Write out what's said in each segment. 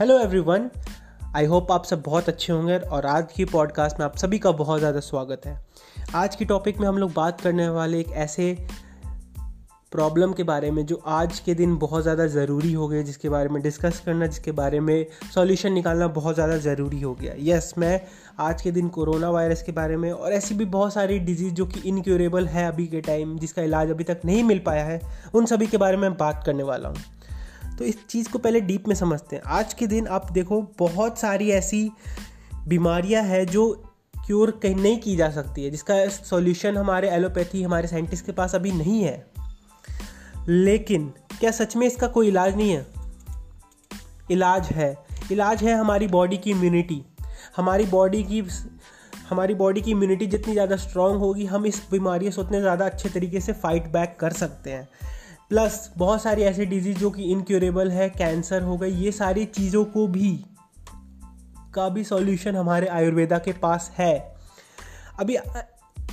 Hello everyone I hope आप सब बहुत अच्छे होंगे और आज की पॉडकास्ट में आप सभी का बहुत ज़्यादा स्वागत है। आज की टॉपिक में हम लोग बात करने वाले एक ऐसे प्रॉब्लम के बारे में जो आज के दिन बहुत ज़्यादा ज़रूरी हो गए जिसके बारे में डिस्कस करना जिसके बारे में सॉल्यूशन निकालना बहुत ज़्यादा ज़रूरी हो गया। यस yes, मैं आज के दिन कोरोना वायरस के बारे में और ऐसी भी बहुत सारी डिज़ीज़ जो कि इनक्योरेबल है अभी के टाइम जिसका इलाज अभी तक नहीं मिल पाया है उन सभी के बारे में बात करने वाला हूँ। तो इस चीज़ को पहले डीप में समझते हैं। आज के दिन आप देखो, बहुत सारी ऐसी बीमारियाँ हैं जो क्योर कहीं नहीं की जा सकती है, जिसका सॉल्यूशन हमारे एलोपैथी, हमारे साइंटिस्ट के पास अभी नहीं है। लेकिन क्या सच में इसका कोई इलाज नहीं है? इलाज है। इलाज है हमारी बॉडी की इम्यूनिटी हमारी बॉडी की, हमारी बॉडी की इम्यूनिटी जितनी ज़्यादा स्ट्रांग होगी, हम इस बीमारियों से उतने ज़्यादा अच्छे तरीके से फाइट बैक कर सकते हैं। प्लस बहुत सारी ऐसी डिज़ीज़ जो कि इनक्योरेबल है कैंसर हो गई ये सारी चीज़ों को भी का भी सॉल्यूशन हमारे आयुर्वेदा के पास है। अभी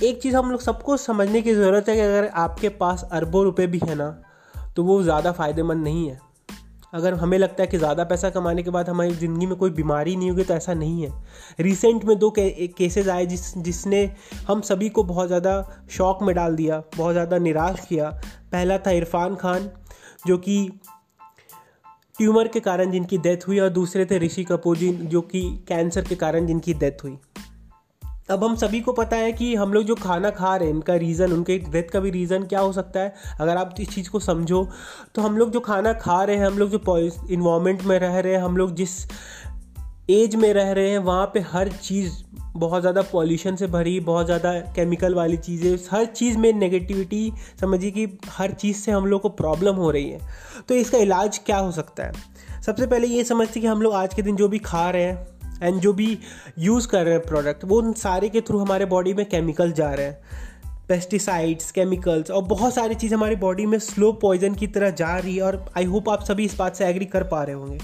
एक चीज़ हम लोग सबको समझने की ज़रूरत है कि अगर आपके पास अरबों रुपए भी है ना तो वो ज़्यादा फ़ायदेमंद नहीं है। अगर हमें लगता है कि ज़्यादा पैसा कमाने के बाद हमारी ज़िंदगी में कोई बीमारी नहीं होगी तो ऐसा नहीं है। रिसेंट में दो के, केसेस आए जिस जिसने हम सभी को बहुत ज़्यादा शौक में डाल दिया बहुत ज़्यादा निराश किया पहला था इरफान खान, जो कि ट्यूमर के कारण जिनकी डेथ हुई और दूसरे थे ऋषि कपूर जी, जो कि कैंसर के कारण जिनकी डेथ हुई। अब हम सभी को पता है कि हम लोग जो खाना खा रहे हैं, इनका रीज़न उनके डेथ का भी रीज़न क्या हो सकता है? अगर आप इस चीज़ को समझो तो हम लोग जो खाना खा रहे हैं, हम लोग जो इन्वामेंट में रह रहे हैं, हम लोग जिस एज में रह रहे हैं, वहाँ पे हर चीज़ बहुत ज़्यादा पॉल्यूशन से भरी, बहुत ज़्यादा केमिकल वाली चीज़ें, हर चीज़ में नेगेटिविटी समझिए कि हर चीज़ से हम लोग को प्रॉब्लम हो रही है। तो इसका इलाज क्या हो सकता है? सबसे पहले ये समझते कि हम लोग आज के दिन जो भी खा रहे हैं एंड जो भी यूज़ कर रहे हैं प्रोडक्ट वो उन सारे के थ्रू हमारे बॉडी में केमिकल जा रहे हैं। पेस्टिसाइड्स केमिकल्स और बहुत सारी चीज़ हमारी बॉडी में स्लो पॉइजन की तरह जा रही है और आई होप आप सभी इस बात से एग्री कर पा रहे होंगे।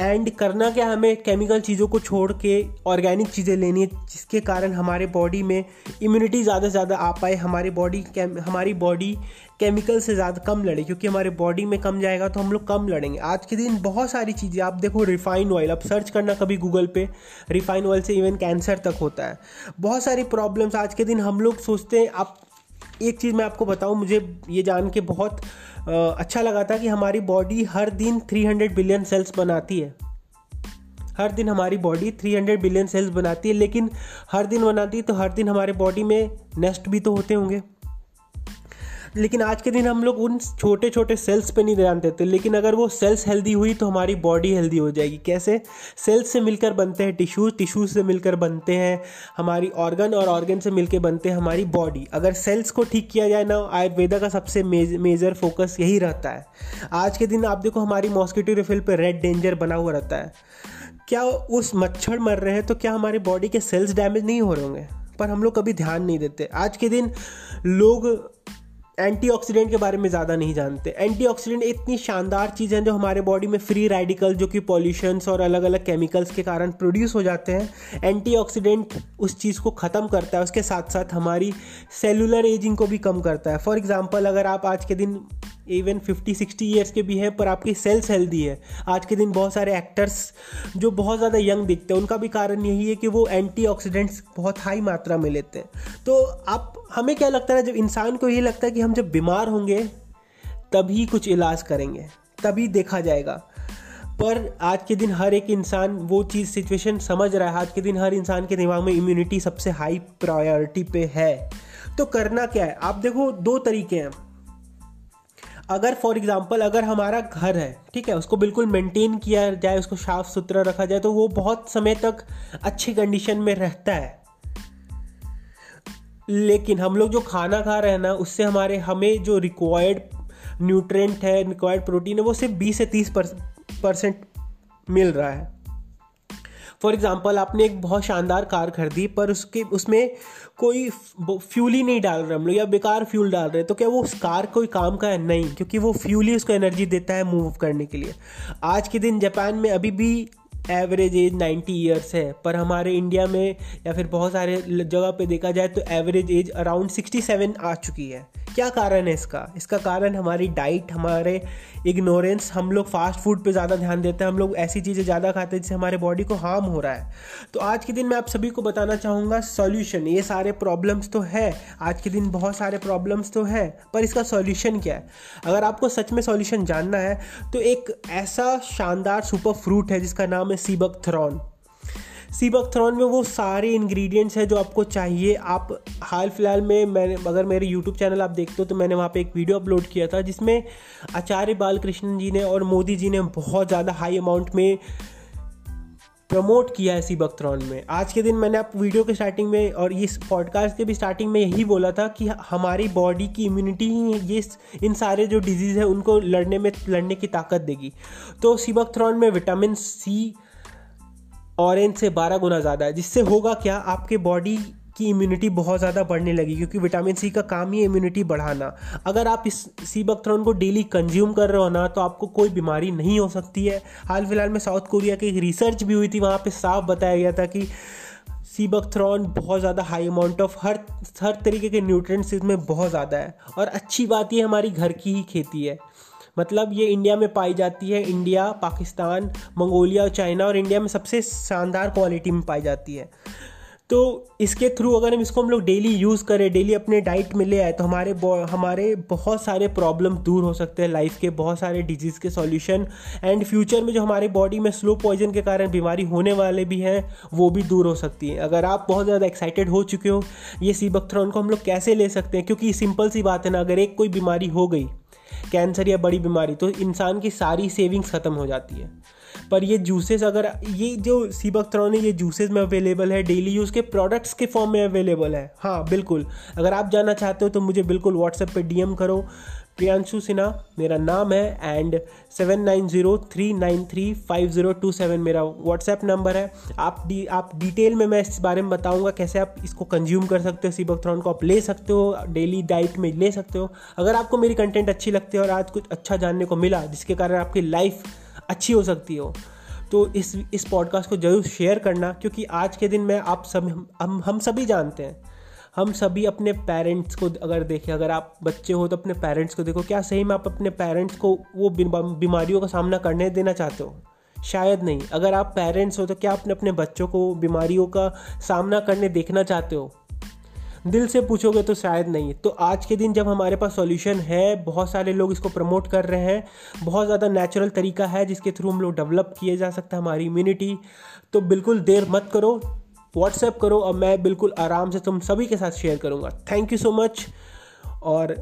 एंड करना क्या हमें केमिकल चीज़ों को छोड़ के ऑर्गेनिक चीज़ें लेनी है, जिसके कारण हमारे बॉडी में इम्यूनिटी ज़्यादा से ज़्यादा आ पाए, हमारी बॉडी हमारी बॉडी केमिकल से ज़्यादा कम लड़े, क्योंकि हमारे बॉडी में कम जाएगा तो हम लोग कम लड़ेंगे। आज के दिन बहुत सारी चीज़ें, आप देखो रिफाइंड ऑयल अब सर्च करना कभी गूगल पे रिफाइंड ऑयल से इवन कैंसर तक होता है। बहुत सारी प्रॉब्लम्स आज के दिन हम लोग सोचते हैं, आप एक चीज़ मैं आपको बताऊँ, मुझे ये जान के बहुत अच्छा लगा था कि हमारी बॉडी हर दिन 300 बिलियन सेल्स बनाती है। हर दिन हमारी बॉडी 300 बिलियन सेल्स बनाती है, लेकिन हर दिन बनाती है तो हर दिन हमारे बॉडी में नेस्ट भी तो होते होंगे। लेकिन आज के दिन हम लोग उन छोटे छोटे सेल्स पे नहीं ध्यान देते, लेकिन अगर वो सेल्स हेल्दी हुई तो हमारी बॉडी हेल्दी हो जाएगी। कैसे? सेल्स से मिलकर बनते हैं टिश्यूज टिश्यूज से मिलकर बनते हैं हमारी ऑर्गन और ऑर्गन से मिलकर बनते हैं हमारी बॉडी अगर सेल्स को ठीक किया जाए ना, आयुर्वेदा का सबसे मेजर फोकस यही रहता है। आज के दिन आप देखो हमारी मॉस्किटो रिफिल पर रेड डेंजर बना हुआ रहता है। क्या उस मच्छर मर रहे हैं तो क्या हमारी बॉडी के सेल्स डैमेज नहीं हो रहे होंगे? पर हम लोग कभी ध्यान नहीं देते। आज के दिन लोग एंटीऑक्सीडेंट के बारे में ज़्यादा नहीं जानते। एंटीऑक्सीडेंट इतनी शानदार चीज़ है जो हमारे बॉडी में फ्री रेडिकल जो कि पॉल्यूशंस और अलग अलग केमिकल्स के कारण प्रोड्यूस हो जाते हैं। एंटीऑक्सीडेंट उस चीज़ को ख़त्म करता है, उसके साथ साथ हमारी सेलुलर एजिंग को भी कम करता है। फॉर एग्ज़ाम्पल अगर आप आज के दिन इवन फिफ्टी सिक्सटी ईयर्स के भी हैं, पर आपकी सेल्स हेल्दी है। आज के दिन बहुत सारे एक्टर्स जो बहुत ज़्यादा यंग दिखते हैं, उनका भी कारण यही है कि वो एंटीऑक्सीडेंट्स बहुत हाई मात्रा में लेते हैं। तो आप, हमें क्या लगता है जब इंसान को ये लगता है कि हम जब बीमार होंगे, तभी कुछ इलाज करेंगे, तभी देखा जाएगा। पर आज के दिन हर एक इंसान वो चीज़ सिचुएशन समझ रहा है। आज के दिन हर इंसान के दिमाग में इम्यूनिटी सबसे हाई प्रायोरिटी पे है। तो करना क्या है? आप देखो, दो तरीके हैं। अगर फॉर एग्ज़ाम्पल अगर हमारा घर है, ठीक है, उसको बिल्कुल मेंटेन किया जाए, उसको साफ़ सुथरा रखा जाए तो वो बहुत समय तक अच्छी कंडीशन में रहता है। लेकिन हम लोग जो खाना खा रहे हैं ना, उससे हमारे, हमें जो रिक्वायर्ड न्यूट्रेंट है रिक्वायर्ड प्रोटीन है, वो सिर्फ़ बीस से तीस परसेंट मिल रहा है। फॉर एग्ज़ाम्पल आपने एक बहुत शानदार कार खरीदी, पर उसके, उसमें कोई फ्यूल ही नहीं डाल रहे हम लोग, या बेकार फ्यूल डाल रहे हैं तो क्या वो उस कार कोई काम का है? नहीं, क्योंकि वो फ्यूल ही उसको एनर्जी देता है मूव करने के लिए। आज के दिन जापान में अभी भी एवरेज एज 90 ईयर्स है, पर हमारे इंडिया में या फिर बहुत सारे जगह पे देखा जाए तो एवरेज एज अराउंड 67 आ चुकी है। क्या कारण है इसका? इसका कारण हमारी डाइट हमारे इग्नोरेंस हम लोग फास्ट फ़ूड पे ज़्यादा ध्यान देते हैं, हम लोग ऐसी चीज़ें ज़्यादा खाते हैं जिससे हमारे बॉडी को हार्म हो रहा है। तो आज के दिन मैं आप सभी को बताना चाहूँगा सॉल्यूशन ये सारे प्रॉब्लम्स तो है, आज के दिन बहुत सारे प्रॉब्लम्स तो है, पर इसका सॉल्यूशन क्या है? अगर आपको सच में सॉल्यूशन जानना है तो एक ऐसा शानदार सुपर फ्रूट है जिसका नाम है सीबक थ्रॉन सीबकथ्रॉन में वो सारे इंग्रेडिएंट्स हैं जो आपको चाहिए। आप हाल फ़िलहाल में मैंने, अगर मेरे यूट्यूब चैनल आप देखते हो तो मैंने वहाँ पे एक वीडियो अपलोड किया था, जिसमें आचार्य बालकृष्णन जी ने और मोदी जी ने बहुत ज़्यादा हाई अमाउंट में प्रमोट किया है सी बख्तरौन में। आज के दिन मैंने आप वीडियो के स्टार्टिंग में और इस पॉडकास्ट के भी स्टार्टिंग में यही बोला था कि हमारी बॉडी की इम्यूनिटी ही ये इन सारे जो डिज़ीज़ है, उनको लड़ने में, लड़ने की ताकत देगी। तो सी बख्तरौन में विटामिन सी ऑरेंज से बारह गुना ज़्यादा है, जिससे होगा क्या? आपके बॉडी की इम्यूनिटी बहुत ज़्यादा बढ़ने लगी, क्योंकि विटामिन सी का काम ही इम्यूनिटी बढ़ाना। अगर आप इस सी बक्थ्रॉन को डेली कंज्यूम कर रहे हो ना तो आपको कोई बीमारी नहीं हो सकती है। हाल फ़िलहाल में साउथ कोरिया की एक रिसर्च भी हुई थी, वहाँ पे साफ़ बताया गया था कि सी बक्थ्रॉन बहुत ज़्यादा हाई अमाउंट ऑफ़ हर हर तरीके के न्यूट्रेंट्स इसमें बहुत ज़्यादा है। और अच्छी बात ये हमारी घर की ही खेती है। मतलब ये इंडिया में पाई जाती है इंडिया पाकिस्तान, मंगोलिया और चाइना और इंडिया में सबसे शानदार क्वालिटी में पाई जाती है। तो इसके थ्रू अगर हम इसको हम लोग डेली यूज़ करें डेली अपने डाइट में ले आए तो हमारे हमारे बहुत सारे प्रॉब्लम दूर हो सकते हैं लाइफ के, बहुत सारे डिज़ीज़ के सॉल्यूशन एंड फ्यूचर में जो हमारे बॉडी में स्लो पॉइजन के कारण बीमारी होने वाले भी हैं, वो भी दूर हो सकती है। अगर आप बहुत ज़्यादा एक्साइटेड हो चुके हो, ये सी बख्तरॉन को हम लोग कैसे ले सकते हैं? क्योंकि सिंपल सी बात है ना, अगर एक कोई बीमारी हो गई कैंसर या बड़ी बीमारी तो इंसान की सारी सेविंग्स ख़त्म हो जाती है पर ये जूसेस अगर, ये जो सीबकथ्रॉन है, ये जूसेस में अवेलेबल है डेली यूज़ के प्रोडक्ट्स के फॉर्म में अवेलेबल है। हाँ बिल्कुल। अगर आप जानना चाहते हो तो मुझे बिल्कुल व्हाट्सएप पे डीएम करो। प्रियांशु सिन्हा, मेरा नाम है and seven nine zero three nine three five zero two seven मेरा व्हाट्सएप नंबर है। आप डी, आप डिटेल में मैं इस बारे में बताऊँगा कैसे आप इसको कंज्यूम कर सकते हो सीबकथ्रॉन को आप ले सकते हो डेली डाइट में ले सकते हो। अगर आपको मेरी कंटेंट अच्छी लगती है और आज कुछ अच्छा जानने को मिला, जिसके कारण आपकी लाइफ अच्छी हो सकती हो। तो इस इस पॉडकास्ट को ज़रूर शेयर करना, क्योंकि आज के दिन में आप सब, हम हम सभी जानते हैं। हम सभी अपने पेरेंट्स को अगर देखें, अगर आप बच्चे हो तो अपने पेरेंट्स को देखो। क्या सही में आप अपने पेरेंट्स को वो बीमारियों का सामना करने देना चाहते हो? शायद नहीं। अगर आप पेरेंट्स हो तो क्या अपने अपने बच्चों को बीमारियों का सामना करने देखना चाहते हो? दिल से पूछोगे तो शायद नहीं। तो आज के दिन जब हमारे पास सॉल्यूशन है, बहुत सारे लोग इसको प्रमोट कर रहे हैं, बहुत ज़्यादा नेचुरल तरीका है जिसके थ्रू हम लोग डेवलप किए जा सकता है हमारी इम्यूनिटी तो बिल्कुल देर मत करो व्हाट्सएप करो और मैं बिल्कुल आराम से तुम सभी के साथ शेयर करूँगा। थैंक यू सो मच और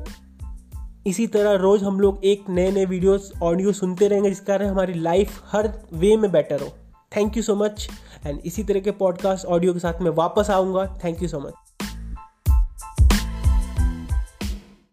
इसी तरह रोज़ हम लोग एक नए नए वीडियोस ऑडियो सुनते रहेंगे जिस कारण हमारी लाइफ हर वे में बेटर हो। Thank you so much and इसी तरह के पॉडकास्ट ऑडियो के साथ मैं वापस आऊँगा। Thank you so much